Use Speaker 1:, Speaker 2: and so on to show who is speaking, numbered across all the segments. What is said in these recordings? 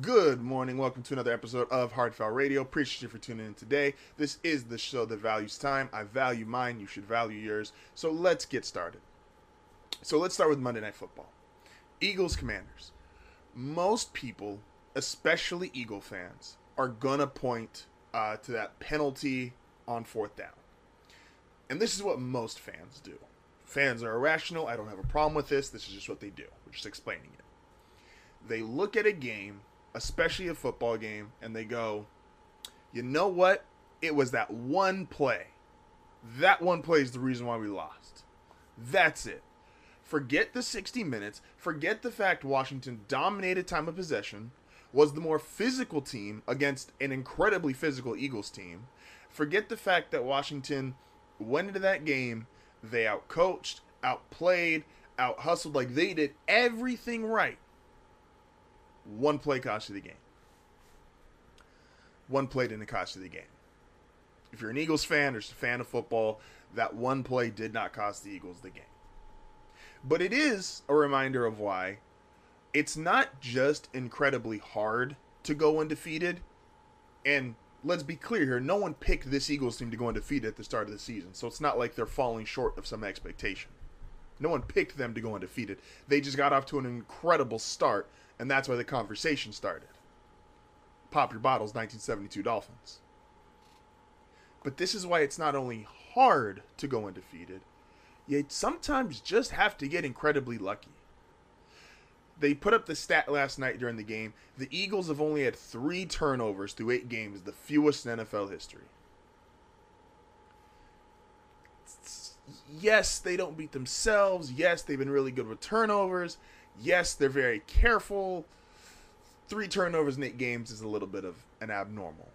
Speaker 1: Good morning. Welcome to another episode of Hard Foul Radio. Appreciate you for tuning in today. This is the show that values time. I value mine. You should value yours. So let's get started. So let's start with Monday Night Football. Eagles Commanders. Most people, especially Eagle fans, are gonna point uh, to that penalty on fourth down. And this is what most fans do. Fans are irrational. I don't have a problem with this. This is just what they do. We're just explaining it. They look at a game, especially a football game, and they go, you know what? It was that one play. That one play is the reason why we lost. That's it. Forget the 60 minutes. Forget the fact Washington dominated time of possession, was the more physical team against an incredibly physical Eagles team. Forget the fact that Washington went into that game, they outcoached, outplayed, out hustled, like they did everything right. One play cost you the game. One play didn't cost you the game. If you're an Eagles fan or just a fan of football, that one play did not cost the Eagles the game. But it is a reminder of why it's not just incredibly hard to go undefeated. And let's be clear here no one picked this Eagles team to go undefeated at the start of the season. So it's not like they're falling short of some expectation. No one picked them to go undefeated. They just got off to an incredible start, and that's why the conversation started. Pop your bottles, 1972 Dolphins. But this is why it's not only hard to go undefeated, you sometimes just have to get incredibly lucky. They put up the stat last night during the game. The Eagles have only had three turnovers through eight games, the fewest in NFL history. Yes, they don't beat themselves. Yes, they've been really good with turnovers. Yes, they're very careful. Three turnovers in eight games is a little bit of an abnormal.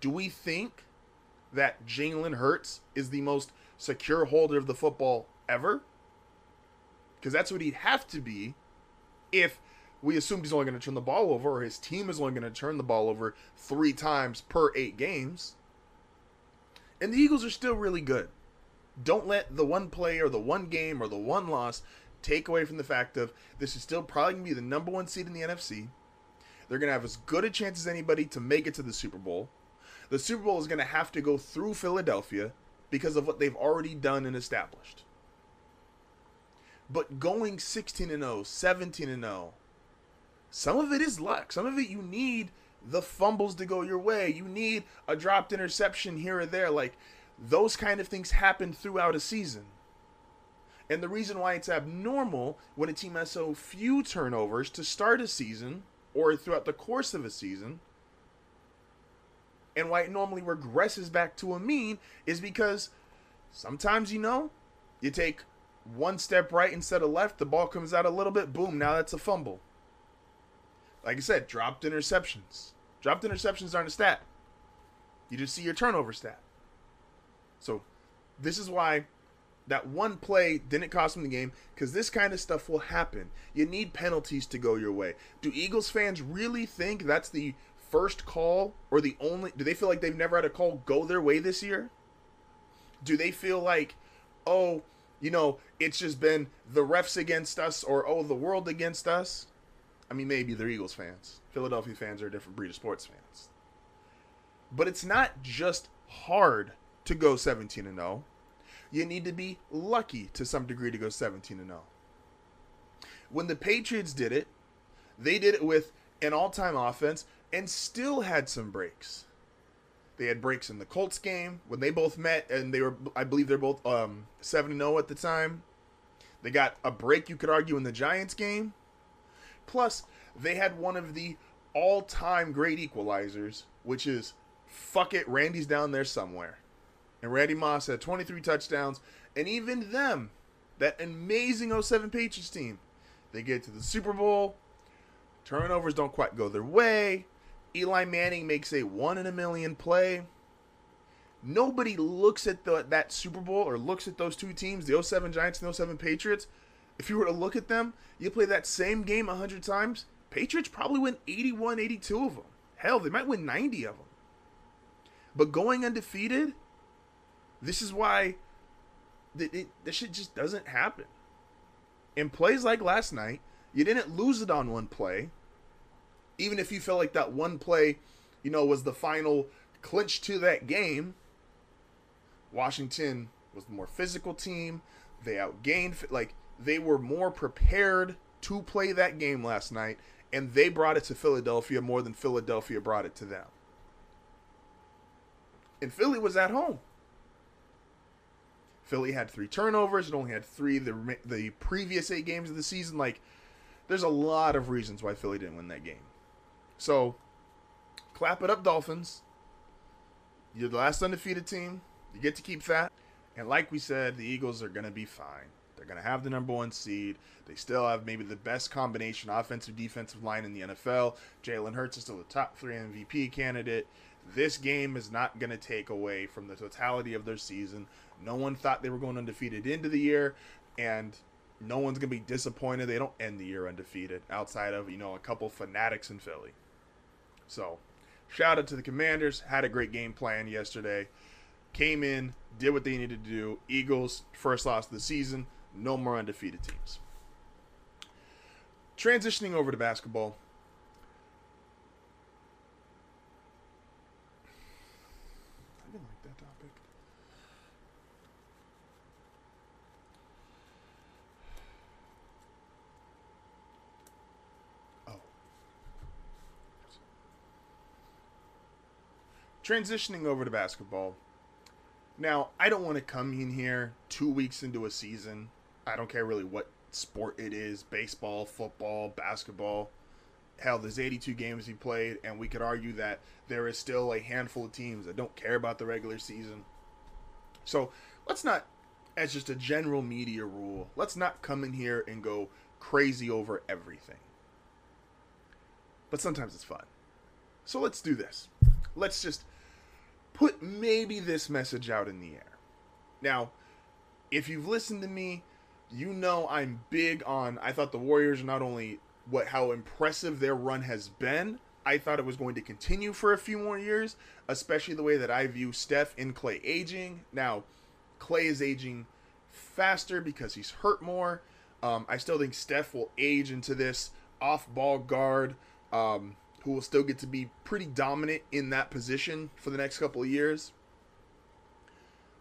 Speaker 1: Do we think that Jalen Hurts is the most secure holder of the football ever? Because that's what he'd have to be if we assumed he's only going to turn the ball over, or his team is only going to turn the ball over three times per eight games. And the Eagles are still really good. Don't let the one play or the one game or the one loss take away from the fact of this is still probably going to be the number one seed in the NFC. They're going to have as good a chance as anybody to make it to the Super Bowl. The Super Bowl is going to have to go through Philadelphia because of what they've already done and established. But going 16 and 0, 17 and 0, some of it is luck. Some of it you need the fumbles to go your way. You need a dropped interception here or there. Like those kind of things happen throughout a season. And the reason why it's abnormal when a team has so few turnovers to start a season or throughout the course of a season and why it normally regresses back to a mean is because sometimes you know you take one step right instead of left, the ball comes out a little bit, boom, now that's a fumble. Like I said, dropped interceptions. Dropped interceptions aren't a stat. You just see your turnover stat. So this is why that one play didn't cost them the game because this kind of stuff will happen. You need penalties to go your way. Do Eagles fans really think that's the first call or the only do they feel like they've never had a call go their way this year? Do they feel like, oh, you know, it's just been the refs against us or oh, the world against us? I mean, maybe they're Eagles fans. Philadelphia fans are a different breed of sports fans. But it's not just hard to go 17 and 0. You need to be lucky to some degree to go 17 and 0. When the Patriots did it, they did it with an all-time offense and still had some breaks. They had breaks in the Colts game when they both met, and they were, I believe, they're both um, seven zero at the time. They got a break, you could argue, in the Giants game. Plus, they had one of the all-time great equalizers, which is fuck it, Randy's down there somewhere. And Randy Moss had 23 touchdowns, and even them, that amazing 07 Patriots team, they get to the Super Bowl. Turnovers don't quite go their way. Eli Manning makes a one in a million play. Nobody looks at the, that Super Bowl or looks at those two teams, the 07 Giants and 07 Patriots. If you were to look at them, you play that same game 100 times, Patriots probably win 81, 82 of them. Hell, they might win 90 of them. But going undefeated, this is why it, it, this shit just doesn't happen. In plays like last night, you didn't lose it on one play. Even if you felt like that one play, you know, was the final clinch to that game, Washington was the more physical team. They outgained, like, they were more prepared to play that game last night, and they brought it to Philadelphia more than Philadelphia brought it to them. And Philly was at home. Philly had three turnovers. It only had three the the previous eight games of the season. Like, there's a lot of reasons why Philly didn't win that game. So, clap it up, Dolphins. You're the last undefeated team. You get to keep that. And like we said, the Eagles are going to be fine. They're going to have the number one seed. They still have maybe the best combination offensive defensive line in the NFL. Jalen Hurts is still the top three MVP candidate. This game is not going to take away from the totality of their season. No one thought they were going undefeated into the year, and no one's going to be disappointed they don't end the year undefeated outside of, you know, a couple fanatics in Philly. So, shout out to the Commanders. Had a great game plan yesterday. Came in, did what they needed to do. Eagles, first loss of the season. No more undefeated teams. Transitioning over to basketball. I didn't like that topic. Oh. Transitioning over to basketball. Now, I don't want to come in here two weeks into a season. I don't care really what sport it is baseball, football, basketball. Hell, there's 82 games he played, and we could argue that there is still a handful of teams that don't care about the regular season. So let's not, as just a general media rule, let's not come in here and go crazy over everything. But sometimes it's fun. So let's do this. Let's just put maybe this message out in the air. Now, if you've listened to me, you know I'm big on I thought the Warriors not only what how impressive their run has been, I thought it was going to continue for a few more years, especially the way that I view Steph and Clay aging. Now, Clay is aging faster because he's hurt more. Um, I still think Steph will age into this off-ball guard um, who will still get to be pretty dominant in that position for the next couple of years.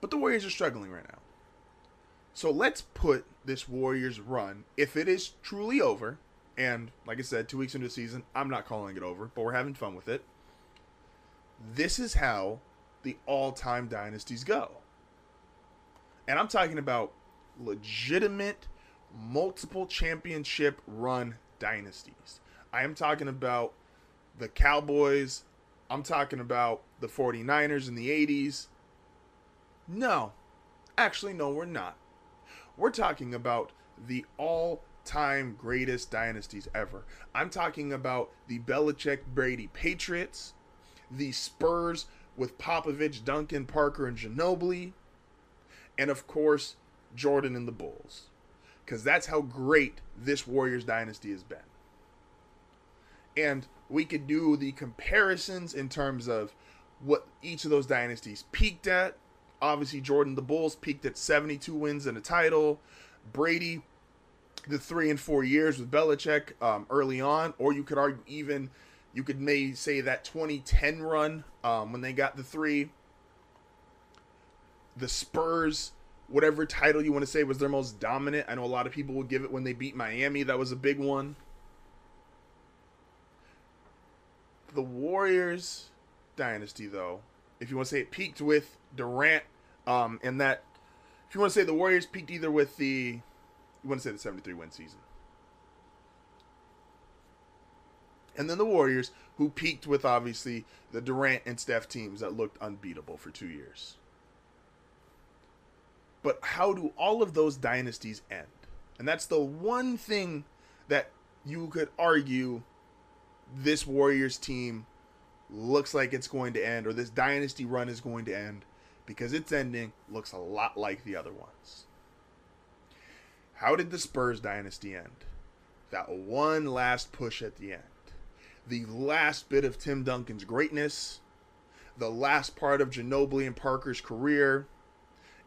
Speaker 1: But the Warriors are struggling right now. So let's put this Warriors run, if it is truly over, and like I said, two weeks into the season, I'm not calling it over, but we're having fun with it. This is how the all time dynasties go. And I'm talking about legitimate, multiple championship run dynasties. I am talking about the Cowboys. I'm talking about the 49ers in the 80s. No, actually, no, we're not. We're talking about the all time greatest dynasties ever. I'm talking about the Belichick Brady Patriots, the Spurs with Popovich, Duncan, Parker, and Ginobili, and of course, Jordan and the Bulls. Because that's how great this Warriors dynasty has been. And we could do the comparisons in terms of what each of those dynasties peaked at Obviously, Jordan the Bulls peaked at 72 wins and a title. Brady, the three and four years with Belichick um, early on, or you could argue even you could may say that 2010 run um, when they got the three. The Spurs, whatever title you want to say was their most dominant. I know a lot of people will give it when they beat Miami. That was a big one. The Warriors dynasty, though, if you want to say it peaked with Durant um, and that, if you want to say the Warriors peaked either with the, you want to say the 73 win season. And then the Warriors, who peaked with obviously the Durant and Steph teams that looked unbeatable for two years. But how do all of those dynasties end? And that's the one thing that you could argue this Warriors team looks like it's going to end, or this dynasty run is going to end because its ending looks a lot like the other ones. How did the Spurs dynasty end? That one last push at the end. The last bit of Tim Duncan's greatness, the last part of Ginobili and Parker's career,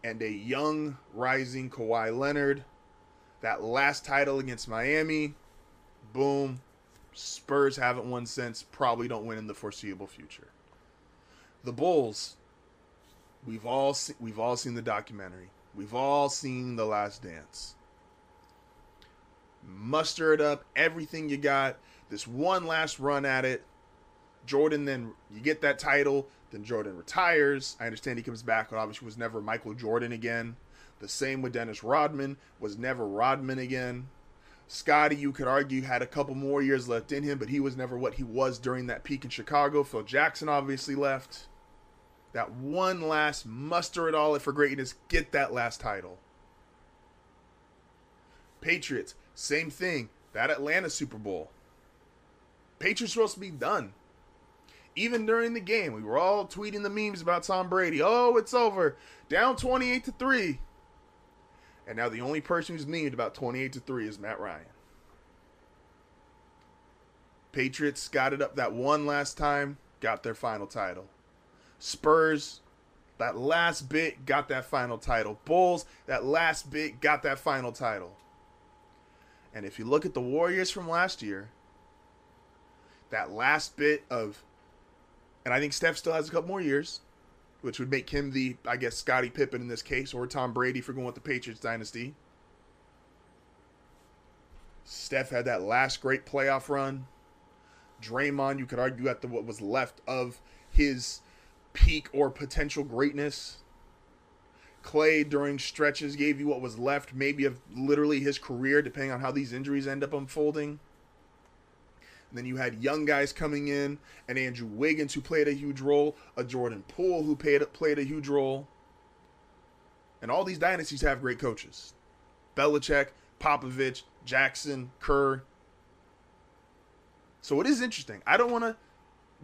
Speaker 1: and a young, rising Kawhi Leonard. That last title against Miami, boom, Spurs haven't won since, probably don't win in the foreseeable future. The Bulls, we've all se- we've all seen the documentary. We've all seen The Last Dance. Muster it up, everything you got. This one last run at it. Jordan then you get that title, then Jordan retires. I understand he comes back, but obviously was never Michael Jordan again. The same with Dennis Rodman, was never Rodman again. Scottie, you could argue, had a couple more years left in him, but he was never what he was during that peak in Chicago. Phil Jackson obviously left. That one last muster it all for greatness, get that last title. Patriots, same thing. That Atlanta Super Bowl. Patriots supposed to be done. Even during the game, we were all tweeting the memes about Tom Brady. Oh, it's over. Down 28 to 3. And now the only person who's memed about 28 to 3 is Matt Ryan. Patriots got it up that one last time, got their final title. Spurs, that last bit, got that final title. Bulls, that last bit, got that final title. And if you look at the Warriors from last year, that last bit of, and I think Steph still has a couple more years, which would make him the, I guess, Scottie Pippen in this case, or Tom Brady for going with the Patriots dynasty. Steph had that last great playoff run. Draymond, you could argue, at the what was left of his peak or potential greatness. Clay, during stretches, gave you what was left, maybe of literally his career, depending on how these injuries end up unfolding. Then you had young guys coming in, and Andrew Wiggins, who played a huge role, a Jordan Poole, who played, played a huge role. And all these dynasties have great coaches Belichick, Popovich, Jackson, Kerr. So it is interesting. I don't want to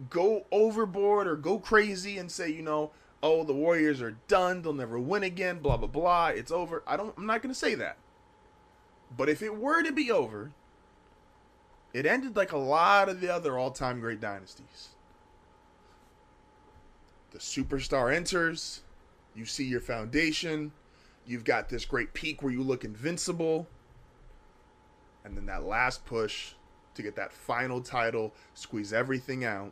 Speaker 1: go overboard or go crazy and say, you know, oh, the Warriors are done, they'll never win again, blah blah blah, it's over. I don't I'm not going to say that. But if it were to be over, it ended like a lot of the other all-time great dynasties. The superstar enters, you see your foundation, you've got this great peak where you look invincible, and then that last push to get that final title, squeeze everything out,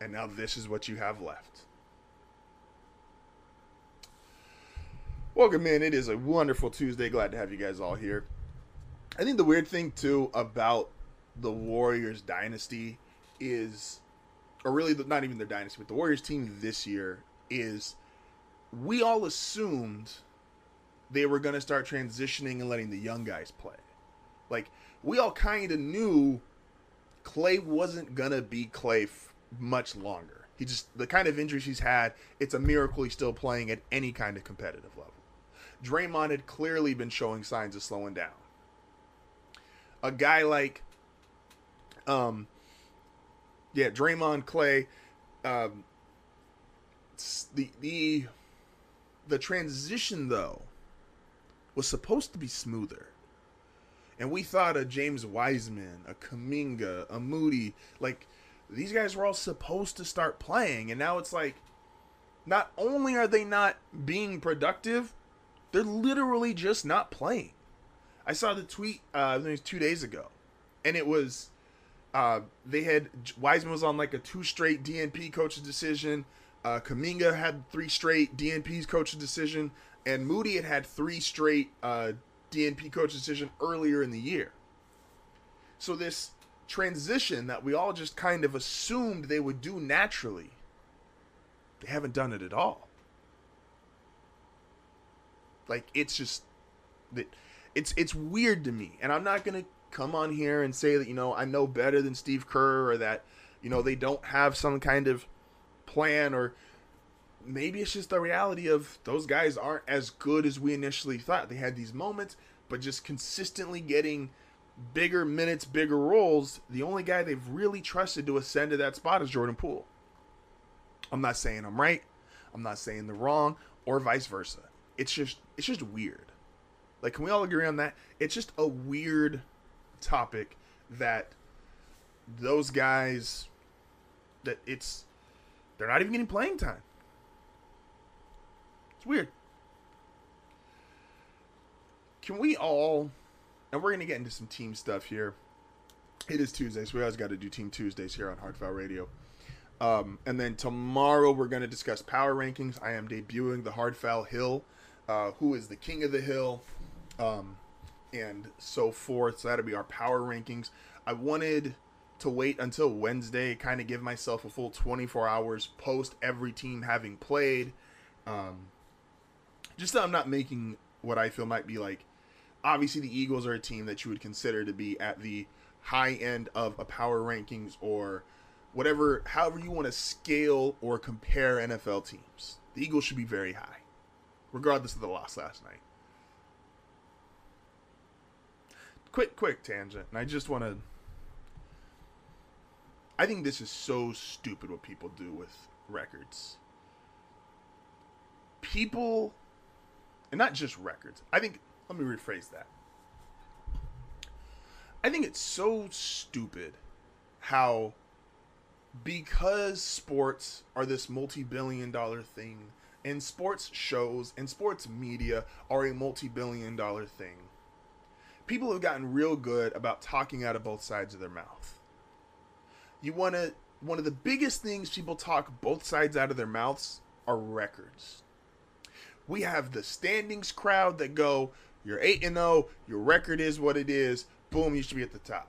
Speaker 1: and now this is what you have left. Welcome in. It is a wonderful Tuesday. Glad to have you guys all here. I think the weird thing too about the Warriors dynasty is, or really not even their dynasty, but the Warriors team this year is, we all assumed they were going to start transitioning and letting the young guys play. Like we all kind of knew Clay wasn't going to be Clay f- much longer. He just the kind of injuries he's had, it's a miracle he's still playing at any kind of competitive level. Draymond had clearly been showing signs of slowing down. A guy like um yeah, Draymond Clay um the the the transition though was supposed to be smoother. And we thought a James Wiseman, a Kuminga, a Moody, like these guys were all supposed to start playing, and now it's like not only are they not being productive, they're literally just not playing. I saw the tweet uh, two days ago, and it was uh, they had Wiseman was on like a two straight DNP coach's decision. Uh, Kuminga had three straight DNP's coach's decision, and Moody had had three straight uh, DNP coach decision earlier in the year. So this transition that we all just kind of assumed they would do naturally, they haven't done it at all. Like it's just that it's it's weird to me, and I'm not gonna come on here and say that you know I know better than Steve Kerr or that you know they don't have some kind of plan or maybe it's just the reality of those guys aren't as good as we initially thought. They had these moments, but just consistently getting bigger minutes, bigger roles. The only guy they've really trusted to ascend to that spot is Jordan Poole. I'm not saying I'm right. I'm not saying they're wrong, or vice versa. It's just it's just weird. Like, can we all agree on that? It's just a weird topic that those guys that it's they're not even getting playing time. It's weird. Can we all, and we're to get into some team stuff here. It is Tuesday, so We always got to do Team Tuesdays here on Hard Foul Radio. Um, and then tomorrow we're going to discuss power rankings. I am debuting the Hard Foul Hill, uh, who is the king of the hill, um, and so forth. So that'll be our power rankings. I wanted to wait until Wednesday, kind of give myself a full 24 hours post every team having played. Um, just so I'm not making what I feel might be like. Obviously, the Eagles are a team that you would consider to be at the high end of a power rankings or whatever, however you want to scale or compare NFL teams. The Eagles should be very high, regardless of the loss last night. Quick, quick tangent, and I just want to. I think this is so stupid what people do with records. People, and not just records. I think, let me rephrase that. I think it's so stupid how because sports are this multi-billion dollar thing and sports shows and sports media are a multi-billion dollar thing people have gotten real good about talking out of both sides of their mouth you want to one of the biggest things people talk both sides out of their mouths are records we have the standings crowd that go you're 8 and 0 your record is what it is boom you should be at the top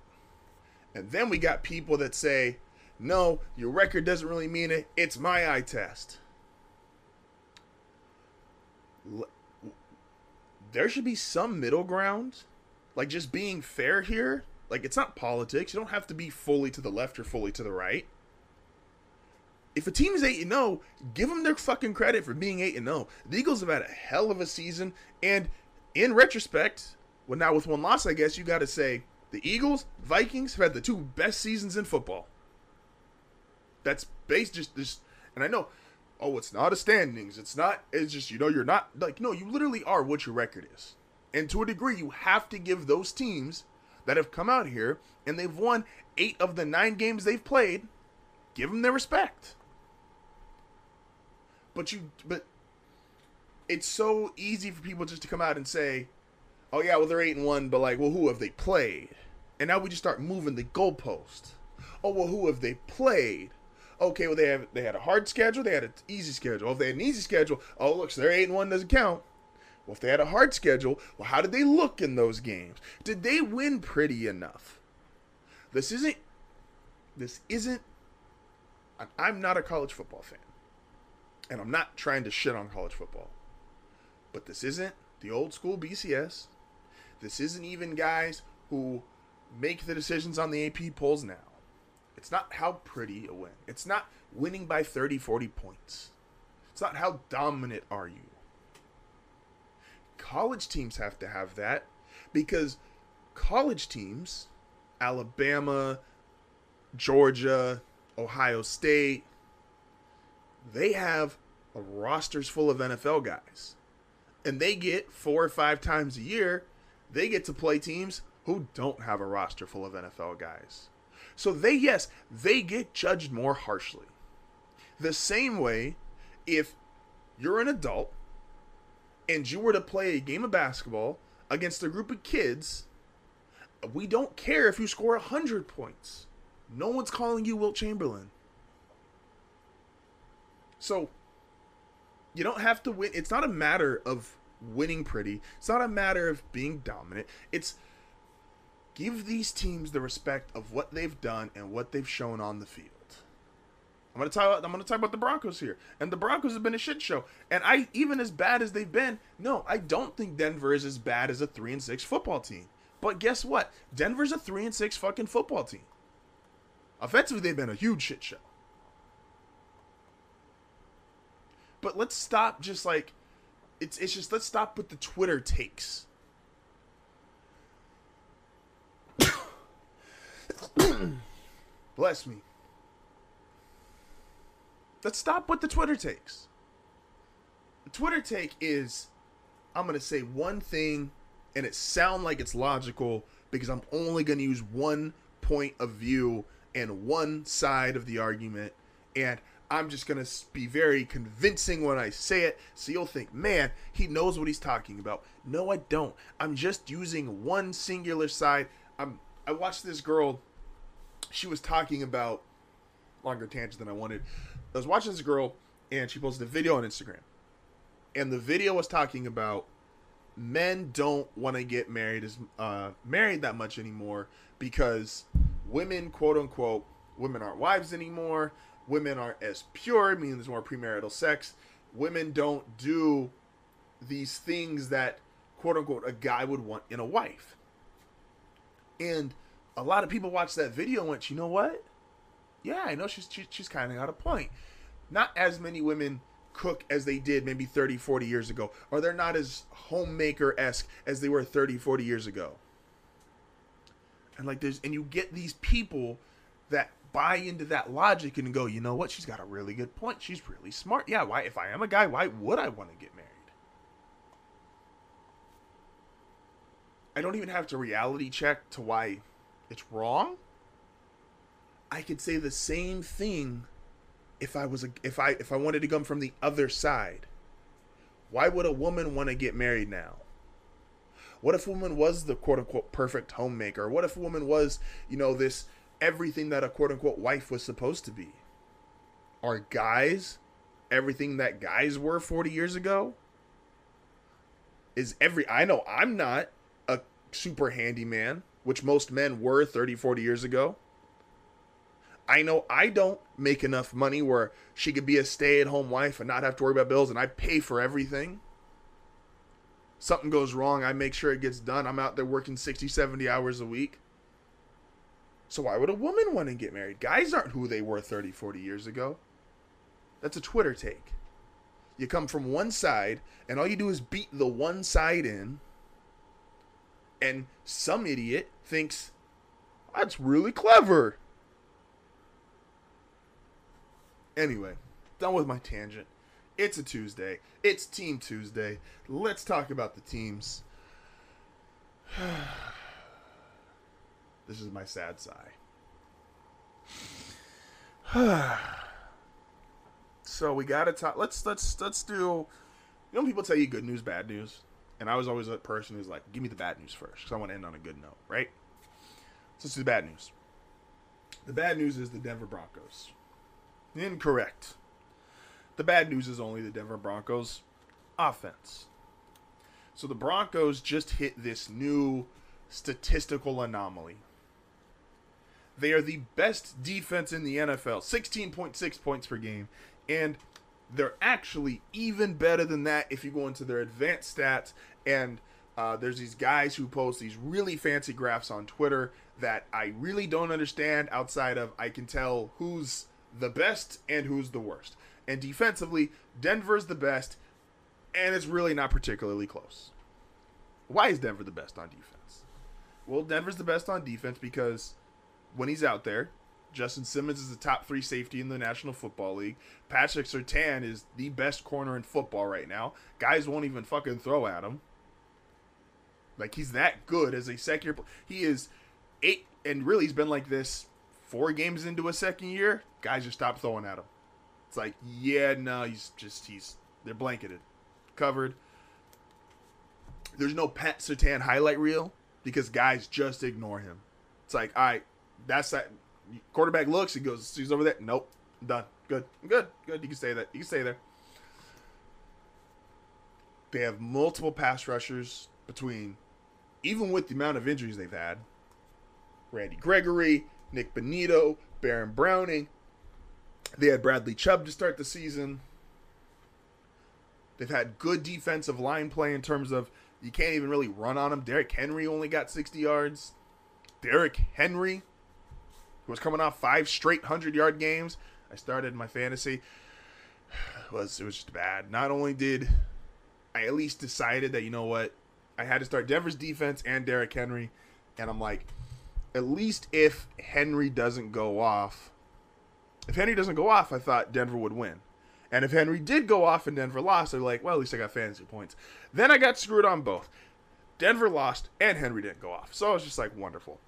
Speaker 1: and then we got people that say no, your record doesn't really mean it. It's my eye test. There should be some middle ground. Like just being fair here. Like it's not politics. You don't have to be fully to the left or fully to the right. If a team is 8 and 0, give them their fucking credit for being 8 and 0. The Eagles have had a hell of a season and in retrospect, well now with one loss, I guess you got to say the Eagles, Vikings have had the two best seasons in football. That's based just this, and I know. Oh, it's not a standings. It's not. It's just you know you're not like no. You literally are what your record is, and to a degree, you have to give those teams that have come out here and they've won eight of the nine games they've played. Give them their respect. But you, but it's so easy for people just to come out and say, "Oh yeah, well they're eight and one," but like, well, who have they played? And now we just start moving the goalpost. Oh well, who have they played? okay, well they have they had a hard schedule, they had an easy schedule. If they had an easy schedule, oh look, so their eight and one doesn't count. Well, if they had a hard schedule, well, how did they look in those games? Did they win pretty enough? This isn't. This isn't. I'm not a college football fan, and I'm not trying to shit on college football. But this isn't the old school BCS. This isn't even guys who make the decisions on the AP polls now. It's not how pretty a win. It's not winning by 30, 40 points. It's not how dominant are you. College teams have to have that because college teams, Alabama, Georgia, Ohio State, they have rosters full of NFL guys. And they get four or five times a year, they get to play teams who don't have a roster full of NFL guys. So they, yes, they get judged more harshly. The same way, if you're an adult and you were to play a game of basketball against a group of kids, we don't care if you score 100 points. No one's calling you Wilt Chamberlain. So, you don't have to win. It's not a matter of winning pretty. It's not a matter of being dominant. It's give these teams the respect of what they've done and what they've shown on the field. I'm gonna talk. I'm gonna talk about the Broncos here, and the Broncos have been a shit show. And I, even as bad as they've been, no, I don't think Denver is as bad as a three and six football team. But guess what? Denver's a three and six fucking football team. Offensively, they've been a huge shit show. But let's stop just like it's it's just let's stop with the Twitter takes. Bless me. Let's stop with the Twitter takes. The Twitter take is I'm going to say one thing and it sound like it's logical because I'm only going to use one point of view and one side of the argument and I'm just going to be very convincing when I say it so you'll think, "Man, he knows what he's talking about." No, I don't. I'm just using one singular side. I'm I watched this girl she was talking about longer tangent than I wanted. I was watching this girl, and she posted a video on Instagram, and the video was talking about men don't want to get married as uh, married that much anymore because women, quote unquote, women aren't wives anymore. Women aren't as pure, meaning there's more premarital sex. Women don't do these things that, quote unquote, a guy would want in a wife. And a lot of people watched that video and went, you know what? Yeah, I know she's she, she's kind of got a point. Not as many women cook as they did maybe 30, 40 years ago, or they're not as homemaker esque as they were 30, 40 years ago. And like there's and you get these people that buy into that logic and go, you know what, she's got a really good point. She's really smart. Yeah, why if I am a guy, why would I want to get married? I don't even have to reality check to why it's wrong. I could say the same thing if I was a if I if I wanted to come from the other side. Why would a woman want to get married now? What if a woman was the quote unquote perfect homemaker? What if a woman was, you know, this everything that a quote unquote wife was supposed to be? Are guys everything that guys were 40 years ago? Is every I know I'm not a super handyman, which most men were 30, 40 years ago. I know I don't make enough money where she could be a stay at home wife and not have to worry about bills and I pay for everything. Something goes wrong, I make sure it gets done. I'm out there working 60, 70 hours a week. So why would a woman want to get married? Guys aren't who they were 30, 40 years ago. That's a Twitter take. You come from one side and all you do is beat the one side in. And some idiot thinks that's really clever. Anyway, done with my tangent. It's a Tuesday. It's Team Tuesday. Let's talk about the teams. this is my sad sigh. so we gotta talk. Let's let's let's do. You know, people tell you good news, bad news, and I was always a person who's like, "Give me the bad news first, because I want to end on a good note, right?" So let's do the bad news. The bad news is the Denver Broncos. Incorrect. The bad news is only the Denver Broncos offense. So the Broncos just hit this new statistical anomaly. They are the best defense in the NFL, 16.6 points per game. And they're actually even better than that if you go into their advanced stats. And uh, there's these guys who post these really fancy graphs on Twitter that I really don't understand outside of I can tell who's the best and who's the worst. And defensively, Denver's the best, and it's really not particularly close. Why is Denver the best on defense? Well, Denver's the best on defense because when he's out there, Justin Simmons is the top three safety in the National Football League. Patrick Surtain is the best corner in football right now. Guys won't even fucking throw at him. Like he's that good as a second. He is eight, and really he's been like this four games into a second year, guys just stop throwing at him. It's like, yeah, no, he's just he's they're blanketed, covered. There's no Pat Surtain highlight reel because guys just ignore him. It's like, all right, that's that. Quarterback looks, he goes, he's over there. Nope, done. Good, good, good. You can stay that. You can stay there. They have multiple pass rushers between, even with the amount of injuries they've had. Randy Gregory, Nik Bonitto, Baron Browning. They had Bradley Chubb to start the season. They've had good defensive line play in terms of you can't even really run on them. Derrick Henry only got 60 yards. Derrick Henry, was coming off five straight 100 yard games. I started my fantasy. was it was just bad. Not only did I at least decided that you know what, I had to start Denver's defense and Derrick Henry, and I'm like, at least if Henry doesn't go off, if Henry doesn't go off, I thought Denver would win. And if Henry did go off and Denver lost, they're like, well, at least I got fantasy points. Then I got screwed on both. Denver lost and Henry didn't go off. So I was just like, wonderful.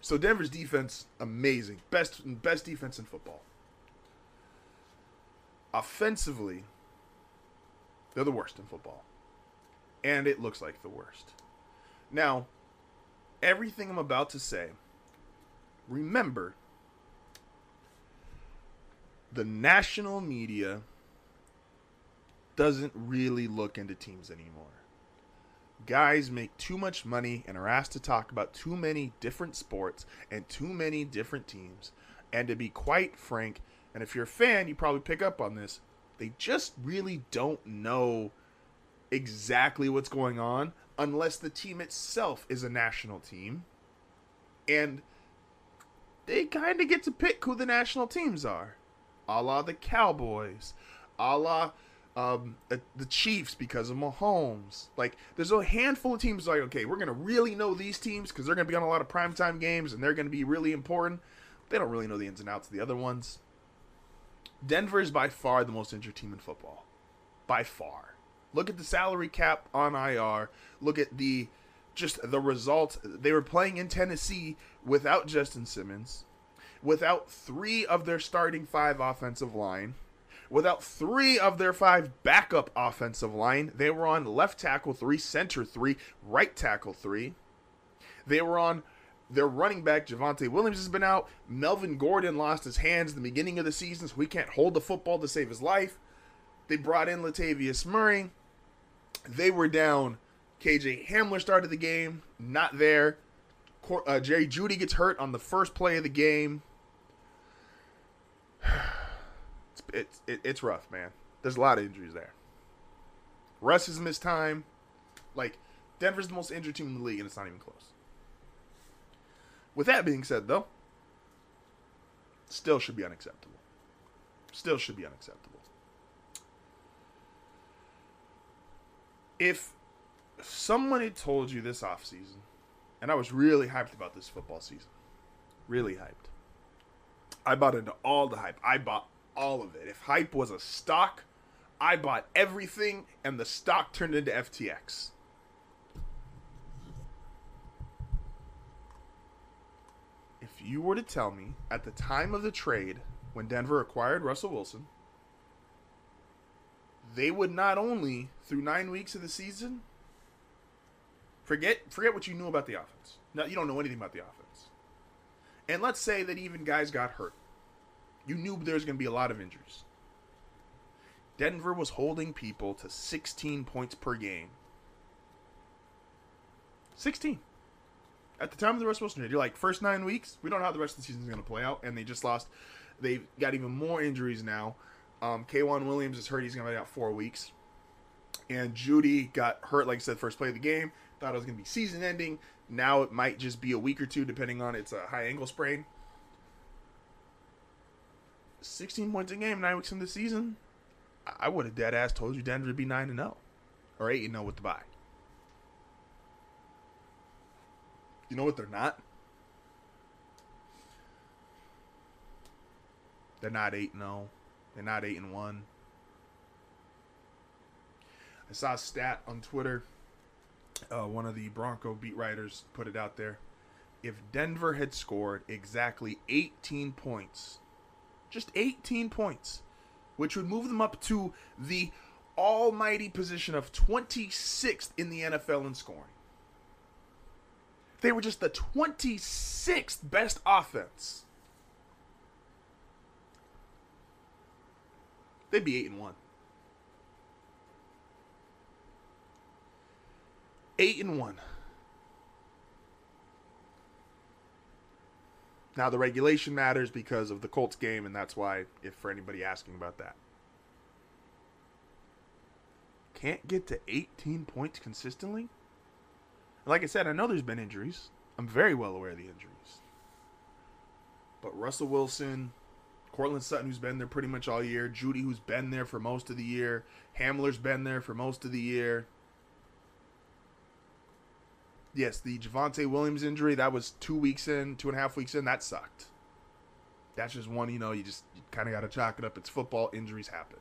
Speaker 1: So Denver's defense, amazing. Best best defense in football. Offensively, they're the worst in football. And it looks like the worst. Now, everything I'm about to say remember the national media doesn't really look into teams anymore. Guys make too much money and are asked to talk about too many different sports and too many different teams. And to be quite frank, and if you're a fan, you probably pick up on this, they just really don't know exactly what's going on unless the team itself is a national team. And they kind of get to pick who the national teams are. A la the Cowboys, a la um, uh, the Chiefs because of Mahomes. Like, there's a handful of teams like, okay, we're going to really know these teams because they're going to be on a lot of primetime games and they're going to be really important. They don't really know the ins and outs of the other ones. Denver is by far the most injured team in football. By far. Look at the salary cap on IR. Look at the just the results. They were playing in Tennessee without Justin Simmons, without three of their starting five offensive line, without three of their five backup offensive line. They were on left tackle three, center three, right tackle three. They were on their running back, Javonte Williams, has been out. Melvin Gordon lost his hands the beginning of the season, so he can't hold the football to save his life. They brought in Latavius Murray. They were down. KJ Hamler started the game, not there. Uh, Jerry Jeudy gets hurt on the first play of the game. It's, it's, it's rough, man. There's a lot of injuries there. Russ has missed time. Like, Denver's the most injured team in the league, and it's not even close. With that being said, though, still should be unacceptable. Still should be unacceptable. If someone had told you this offseason, and I was really hyped about this football season, really hyped. I bought into all the hype. I bought all of it. If hype was a stock, I bought everything, and the stock turned into FTX. If you were to tell me at the time of the trade when Denver acquired Russell Wilson, they would not only through nine weeks of the season forget forget what you knew about the offense. Now you don't know anything about the offense. And let's say that even guys got hurt. You knew there was going to be a lot of injuries. Denver was holding people to 16 points per game. 16. At the time of the Russell Wilson trade, you're like, first nine weeks, we don't know how the rest of the season is going to play out, and they just lost. They've got even more injuries now. Um, K'Waun Williams is hurt. He's going to be out four weeks. And Jeudy got hurt, like I said, first play of the game. Thought it was going to be season ending. Now it might just be a week or two, depending on it's a high ankle sprain. 16 points a game, nine weeks in the season, I would have dead ass told you Denver would be 9 and 0 or 8 and 0 with the bye. You know what they're not? They're not 8 and 0. They're not 8 and 1. I saw a stat on Twitter. Uh, one of the Bronco beat writers put it out there. If Denver had scored exactly 18 points just 18 points, which would move them up to the almighty position of 26th in the NFL in scoring. They were just the 26th best offense. They'd be 8 and 1. 8 and 1. Now the regulation matters because of the Colts game, and that's why, if for anybody asking about that, can't get to 18 points consistently. Like I said, I know there's been injuries. I'm very well aware of the injuries. But Russell Wilson, Courtland Sutton, who's been there pretty much all year, Jeudy, who's been there for most of the year, Hamler's been there for most of the year yes, the Javonte Williams injury that was two weeks in, two and a half weeks in. That sucked. That's just one. You know, you just kind of got to chalk it up. It's football. Injuries happen.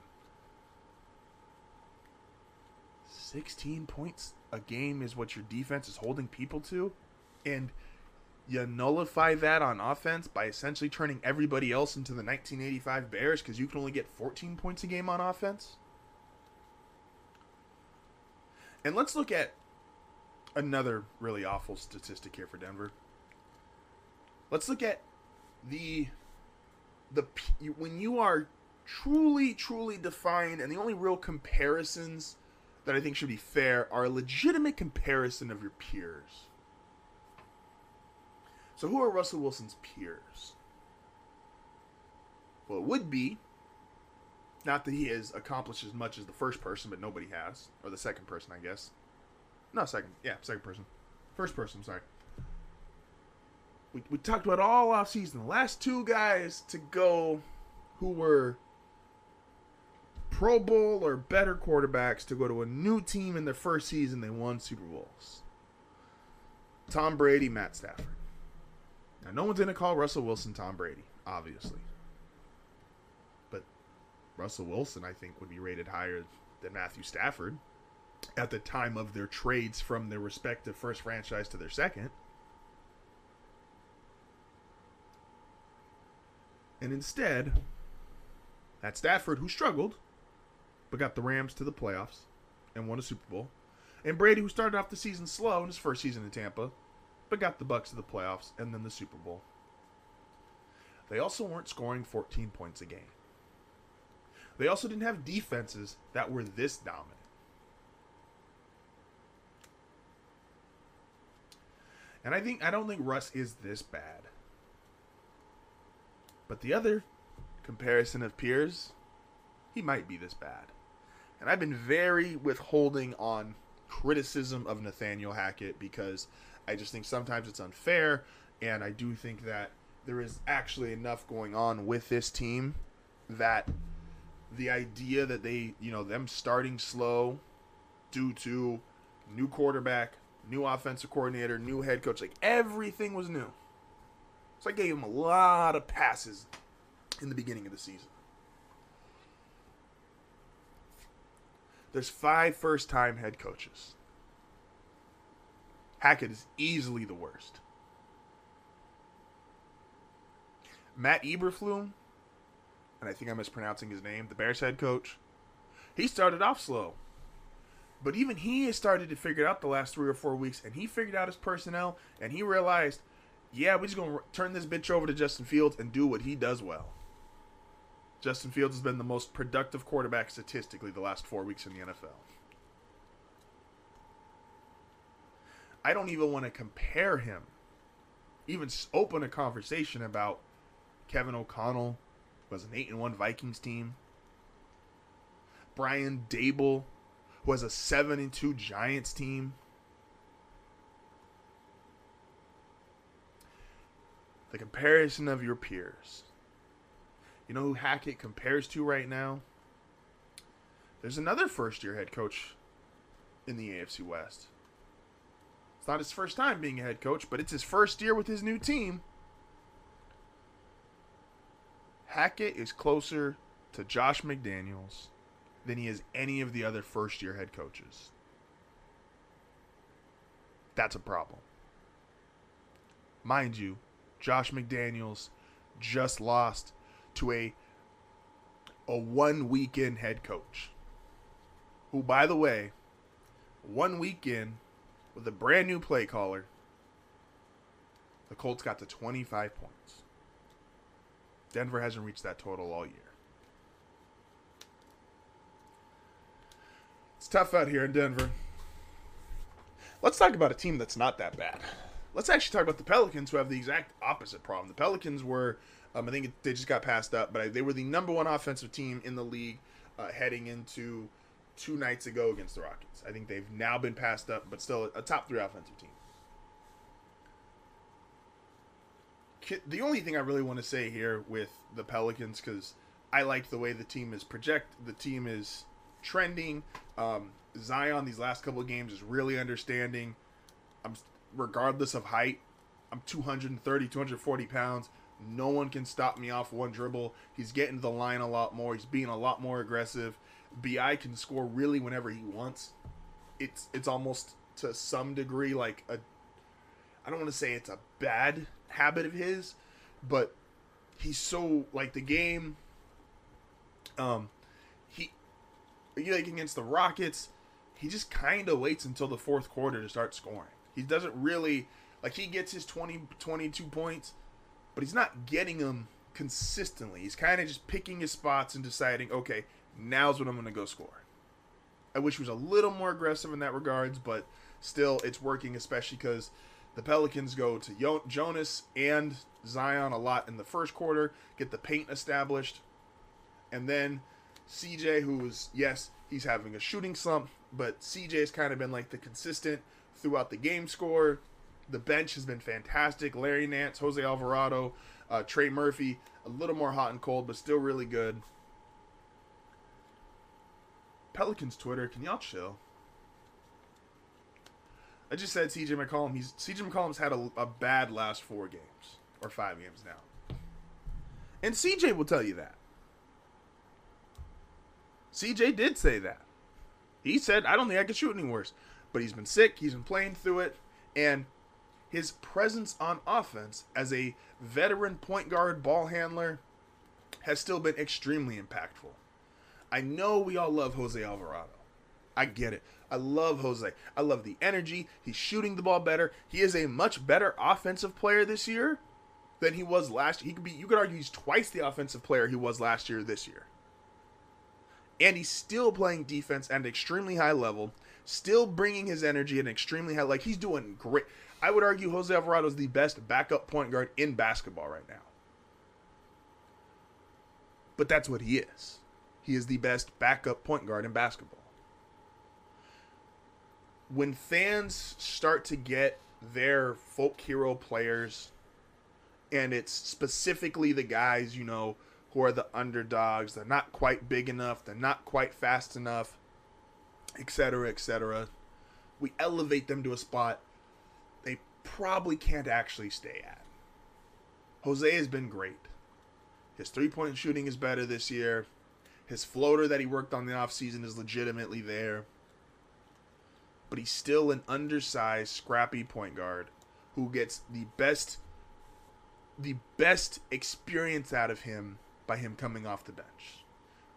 Speaker 1: Sixteen points a game is what your defense is holding people to, and you nullify that on offense by essentially turning everybody else into the 1985 Bears because you can only get 14 points a game on offense. And let's look at another really awful statistic here for Denver. Let's look at the the when you are truly truly defined and the only real comparisons that I think should be fair are a legitimate comparison of your peers. So who are Russell Wilson's peers? Well, it would be not that he has accomplished as much as the first person, but nobody has, or the second person, I guess. No, second. Yeah, second person. First person. Sorry. We, we talked about all off season. The last two guys to go, who were Pro Bowl or better quarterbacks to go to a new team in their first season, they won Super Bowls. Tom Brady, Matt Stafford. Now, no one's going to call Russell Wilson Tom Brady, obviously. But Russell Wilson, I think, would be rated higher than Matthew Stafford at the time of their trades from their respective first franchise to their second. And instead, that Stafford, who struggled, but got the Rams to the playoffs and won a Super Bowl, and Brady, who started off the season slow in his first season in Tampa, but got the Bucs to the playoffs and then the Super Bowl. They also weren't scoring 14 points a game. They also didn't have defenses that were this dominant. And I think I don't think Russ is this bad. But the other comparison of peers, he might be this bad. And I've been very withholding on criticism of Nathaniel Hackett because I just think sometimes it's unfair, and I do think that there is actually enough going on with this team that the idea that they, you know, them starting slow due to new quarterback, new offensive coordinator, new head coach, like everything was new. So I gave him a lot of passes in the beginning of the season. There's five first time head coaches. Hackett is easily the worst. Matt Eberflus, and I think I'm mispronouncing his name, the Bears head coach, he started off slow. But even he has started to figure it out the last three or four weeks, and he figured out his personnel, and he realized, yeah, we're just to turn this bitch over to Justin Fields and do what he does well. Justin Fields has been the most productive quarterback statistically the last four weeks in the NFL. I don't even want to compare him, even open a conversation about Kevin O'Connell, was an 8 and 1 Vikings team, Brian Daboll, who has a 7 and 2 Giants team. The comparison of your peers. You know who Hackett compares to right now? There's another first year head coach in the AFC West. It's not his first time being a head coach, but it's his first year with his new team. Hackett is closer to Josh McDaniels than he is any of the other first year head coaches. That's a problem. Mind you, Josh McDaniels just lost to a a one weekend head coach. Who by the way, one weekend with a brand new play caller, the Colts got to 25 points. Denver hasn't reached that total all year. It's tough out here in Denver. Let's talk about a team that's not that bad. Let's actually talk about the Pelicans, who have the exact opposite problem. The Pelicans were, um, I think they just got passed up, but they were the number one offensive team in the league uh, heading into two nights ago against the Rockets. I think they've now been passed up, but still a top three offensive team. The only thing I really want to say here with the Pelicans, because I like the way the team is project, the team is trending. Um, Zion these last couple of games is really understanding. I'm regardless of height. I'm 230, 240 pounds. No one can stop me off one dribble. He's getting the line a lot more. He's being a lot more aggressive. Bi can score really whenever he wants. It's it's almost to some degree like a I don't want to say it's a bad habit of his, but he's so like the game um like against the Rockets, he just kind of waits until the fourth quarter to start scoring. He doesn't really like he gets his 20 22 points but he's not getting them consistently. He's kind of just picking his spots and deciding, okay, now's when I'm going to go score. I wish he was a little more aggressive in that regards, but still, it's working, especially because the Pelicans go to Jonas and Zion a lot in the first quarter, get the paint established, and then CJ, who's yes, he's having a shooting slump, but CJ has kind of been like the consistent throughout the game score. The bench has been fantastic. Larry Nance, Jose Alvarado, uh, Trey Murphy, a little more hot and cold, but still really good. Pelicans Twitter, can y'all chill? I just said CJ McCollum. He's CJ McCollum's had a, a bad last four games or five games now, and CJ will tell you that. CJ did say that. He said, "I don't think I could shoot any worse," but he's been sick. He's been playing through it, and his presence on offense as a veteran point guard ball handler has still been extremely impactful. I know we all love Jose Alvarado. I get it. I love Jose. I love the energy. He's shooting the ball better. He is a much better offensive player this year than he was last year. He could be you could argue he's twice the offensive player he was last year this year. And he's still playing defense at an extremely high level, still bringing his energy at an extremely high like he's doing great. I would argue Jose Alvarado is the best backup point guard in basketball right now. But that's what he is. He is the best backup point guard in basketball when fans start to get their folk hero players, and it's specifically the guys, you know, who are the underdogs, they're not quite big enough, they're not quite fast enough, etc., etc. We elevate them to a spot they probably can't actually stay at. Jose has been great. His three point shooting is better this year. His floater that he worked on the offseason is legitimately there but he's still an undersized, scrappy point guard who gets the best the best experience out of him by him coming off the bench.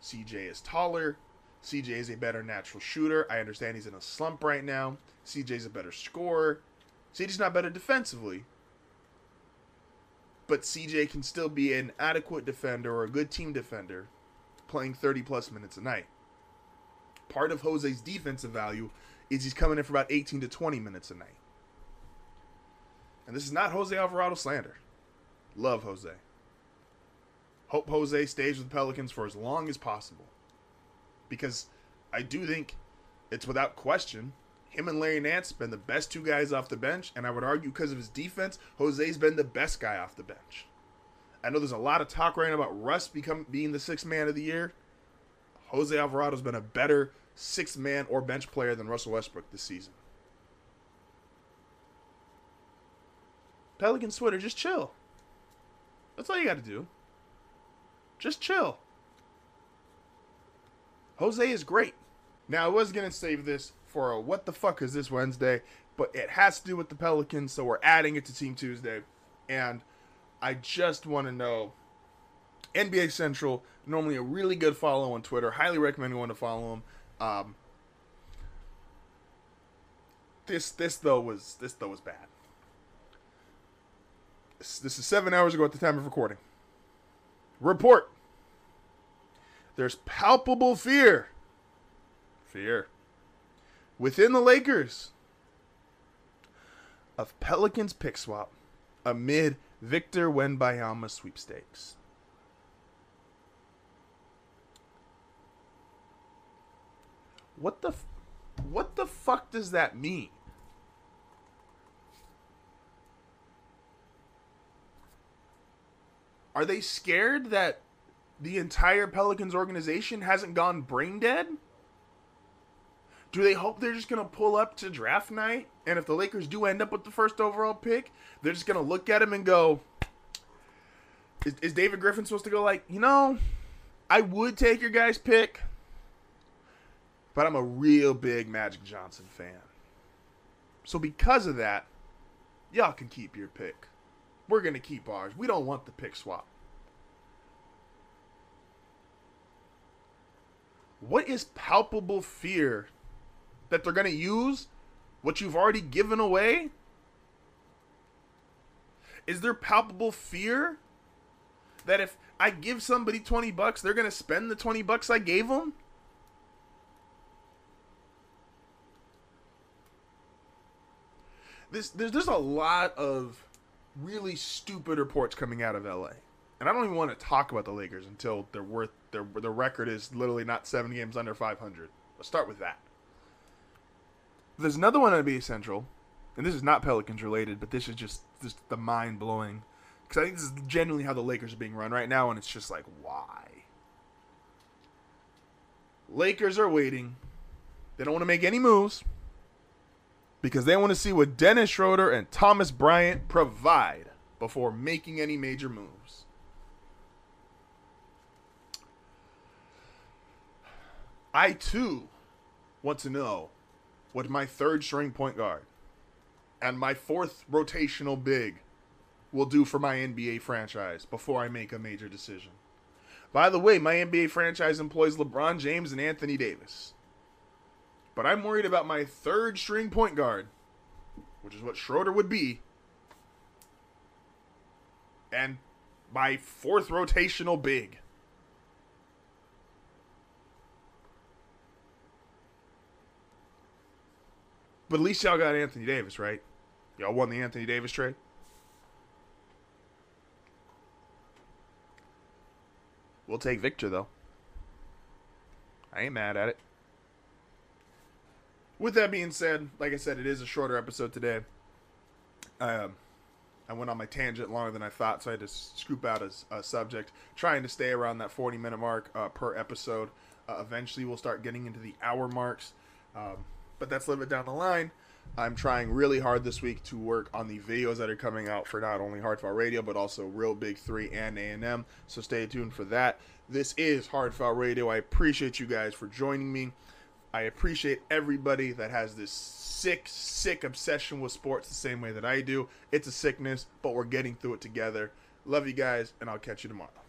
Speaker 1: CJ is taller. CJ is a better natural shooter. I understand he's in a slump right now. CJ's a better scorer. CJ's not better defensively. But CJ can still be an adequate defender or a good team defender playing 30 plus minutes a night. Part of Jose's defensive value is he's coming in for about 18 to 20 minutes a night. And this is not Jose Alvarado slander. Love Jose. Hope Jose stays with the Pelicans for as long as possible. Because I do think it's without question him and Larry Nance have been the best two guys off the bench, and I would argue because of his defense, Jose's been the best guy off the bench. I know there's a lot of talk right now about Russ become being the sixth man of the year. Jose Alvarado's been a better sixth man or bench player than Russell Westbrook this season. Pelicans Twitter, just chill. That's all you got to do. Just chill. Jose is great. Now, I was going to save this for a what the fuck is this Wednesday, but it has to do with the Pelicans, so we're adding it to Team Tuesday. And I just want to know NBA Central, normally a really good follow on Twitter. Highly recommend going to follow them. Um, this this though was this though was bad. This, this is seven hours ago at the time of recording. Report. There's palpable fear. Fear. Within the Lakers. Of Pelicans pick swap amid Victor Wembanyama sweepstakes. What the what the fuck does that mean? Are they scared that the entire Pelicans organization hasn't gone brain dead? Do they hope they're just going to pull up to draft night? And if the Lakers do end up with the first overall pick, they're just going to look at him and go, is, is David Griffin supposed to go, like, you know, I would take your guy's pick, but I'm a real big Magic Johnson fan. So because of that, y'all can keep your pick. We're going to keep ours. We don't want the pick swap. What is palpable fear that they're going to use what you've already given away? Is there palpable fear that if I give somebody 20 bucks, they're going to spend the 20 bucks I gave them? This there's there's a lot of really stupid reports coming out of LA. And I don't even want to talk about the Lakers until they're worth their the record is literally not 7 games under 500. Let's start with that. There's another one on NBA Central, and this is not Pelicans related, but this is just just the mind blowing because I think this is genuinely how the Lakers are being run right now, and it's just like why. Lakers are waiting. They don't want to make any moves because they want to see what Dennis Schroeder and Thomas Bryant provide before making any major moves. I too want to know what my third string point guard and my fourth rotational big will do for my NBA franchise before I make a major decision. By the way, my NBA franchise employs LeBron James and Anthony Davis. But I'm worried about my third string point guard, which is what Schroeder would be, and my fourth rotational big. But at least y'all got Anthony Davis, right? Y'all won the Anthony Davis trade. We'll take Victor though. I ain't mad at it. With that being said, like I said, it is a shorter episode today. Um, I went on my tangent longer than I thought, so I had to scoop out a, a subject, trying to stay around that 40 minute mark uh, per episode. Uh, eventually, we'll start getting into the hour marks, um, but that's a little bit down the line. I'm trying really hard this week to work on the videos that are coming out for not only Hard Foul Radio but also Real Big Three and A&M. So stay tuned for that. This is Hard Foul Radio. I appreciate you guys for joining me. I appreciate everybody that has this sick, sick obsession with sports the same way that I do. It's a sickness, but we're getting through it together. Love you guys, and I'll catch you tomorrow.